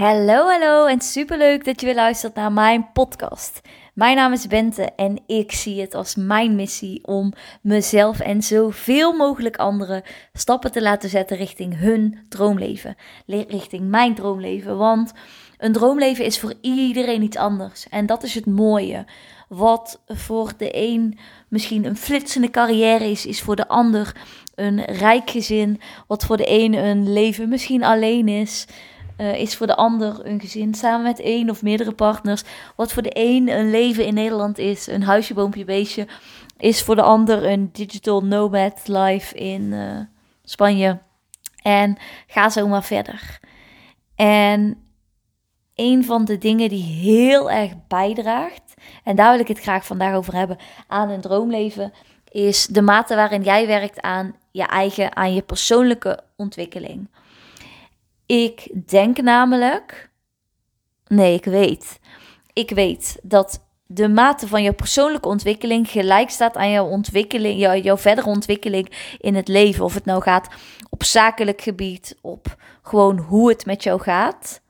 Hallo, hallo en superleuk dat je weer luistert naar mijn podcast. Mijn naam is Bente en ik zie het als mijn missie om mezelf en zoveel mogelijk anderen stappen te laten zetten richting hun droomleven. Richting mijn droomleven, want een droomleven is voor iedereen iets anders. En dat is het mooie. Wat voor de een misschien een flitsende carrière is, is voor de ander een rijk gezin. Wat voor de een een leven misschien alleen is. Uh, is voor de ander een gezin samen met één of meerdere partners. Wat voor de een een leven in Nederland is, een huisje, boompje, beestje, is voor de ander een digital nomad life in uh, Spanje. En ga zo maar verder. En een van de dingen die heel erg bijdraagt, en daar wil ik het graag vandaag over hebben, aan een droomleven, is de mate waarin jij werkt aan je eigen, aan je persoonlijke ontwikkeling. Ik denk namelijk. Nee, ik weet. Ik weet dat de mate van jouw persoonlijke ontwikkeling gelijk staat aan jouw ontwikkeling, jouw, jouw verdere ontwikkeling in het leven. Of het nou gaat op zakelijk gebied, op gewoon hoe het met jou gaat.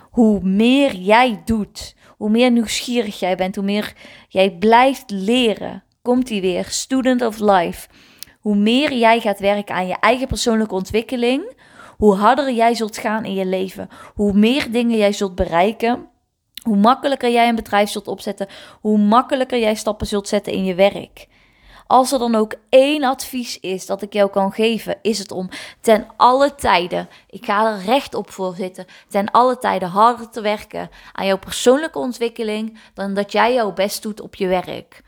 Hoe meer jij doet, hoe meer nieuwsgierig jij bent, hoe meer jij blijft leren. Komt hij weer, student of life. Hoe meer jij gaat werken aan je eigen persoonlijke ontwikkeling, hoe harder jij zult gaan in je leven, hoe meer dingen jij zult bereiken, hoe makkelijker jij een bedrijf zult opzetten, hoe makkelijker jij stappen zult zetten in je werk. Als er dan ook één advies is dat ik jou kan geven, is het om ten alle tijden, ik ga er recht op voor zitten, ten alle tijden harder te werken aan jouw persoonlijke ontwikkeling dan dat jij jouw best doet op je werk.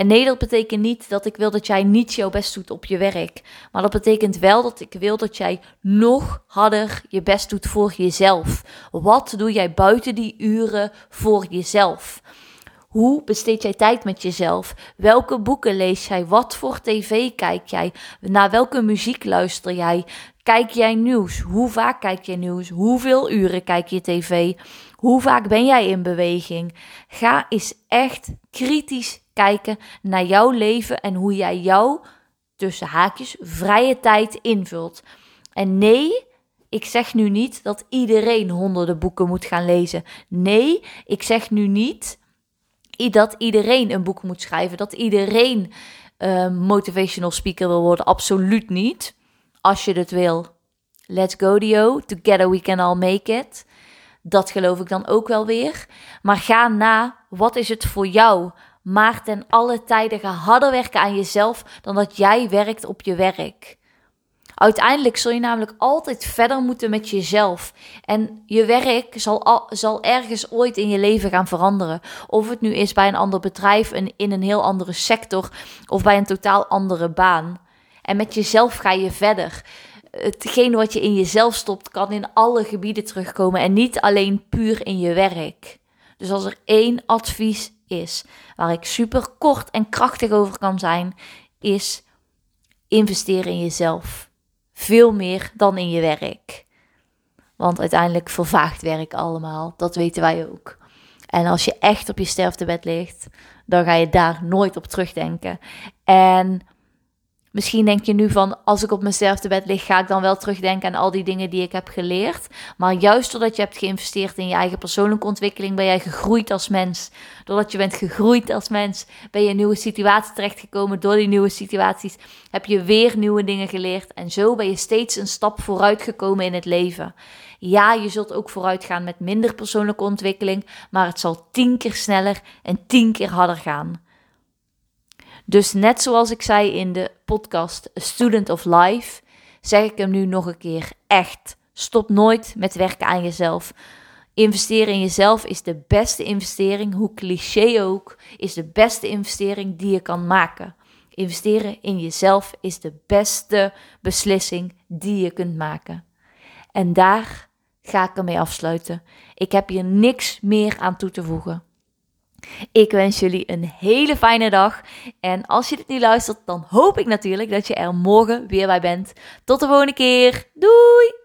En nee, dat betekent niet dat ik wil dat jij niet jouw best doet op je werk. Maar dat betekent wel dat ik wil dat jij nog harder je best doet voor jezelf. Wat doe jij buiten die uren voor jezelf? Hoe besteed jij tijd met jezelf? Welke boeken lees jij? Wat voor tv kijk jij? Naar welke muziek luister jij? Kijk jij nieuws? Hoe vaak kijk je nieuws? Hoeveel uren kijk je tv? Hoe vaak ben jij in beweging? Ga eens echt kritisch kijken naar jouw leven en hoe jij jouw, tussen haakjes, vrije tijd invult. En nee, ik zeg nu niet dat iedereen honderden boeken moet gaan lezen. Nee, ik zeg nu niet dat iedereen een boek moet schrijven, dat iedereen uh, motivational speaker wil worden. Absoluut niet. Als je het wil, let's go Dio. Together we can all make it. Dat geloof ik dan ook wel weer. Maar ga na, wat is het voor jou? Maar ten alle tijden ga harder werken aan jezelf dan dat jij werkt op je werk. Uiteindelijk zul je namelijk altijd verder moeten met jezelf. En je werk zal, al, zal ergens ooit in je leven gaan veranderen. Of het nu is bij een ander bedrijf, in een heel andere sector of bij een totaal andere baan. En met jezelf ga je verder. Hetgeen wat je in jezelf stopt, kan in alle gebieden terugkomen en niet alleen puur in je werk. Dus als er één advies is, waar ik super kort en krachtig over kan zijn, is investeren in jezelf. Veel meer dan in je werk. Want uiteindelijk vervaagt werk allemaal. Dat weten wij ook. En als je echt op je sterftebed ligt, dan ga je daar nooit op terugdenken. En Misschien denk je nu van, als ik op mijn sterftebed lig, ga ik dan wel terugdenken aan al die dingen die ik heb geleerd. Maar juist doordat je hebt geïnvesteerd in je eigen persoonlijke ontwikkeling, ben jij gegroeid als mens. Doordat je bent gegroeid als mens, ben je in nieuwe situaties terechtgekomen. Door die nieuwe situaties heb je weer nieuwe dingen geleerd. En zo ben je steeds een stap vooruit gekomen in het leven. Ja, je zult ook vooruit gaan met minder persoonlijke ontwikkeling, maar het zal tien keer sneller en tien keer harder gaan. Dus net zoals ik zei in de podcast Student of Life, zeg ik hem nu nog een keer echt. Stop nooit met werken aan jezelf. Investeren in jezelf is de beste investering, hoe cliché ook, is de beste investering die je kan maken. Investeren in jezelf is de beste beslissing die je kunt maken. En daar ga ik ermee afsluiten. Ik heb hier niks meer aan toe te voegen. Ik wens jullie een hele fijne dag. En als je dit nu luistert, dan hoop ik natuurlijk dat je er morgen weer bij bent. Tot de volgende keer. Doei!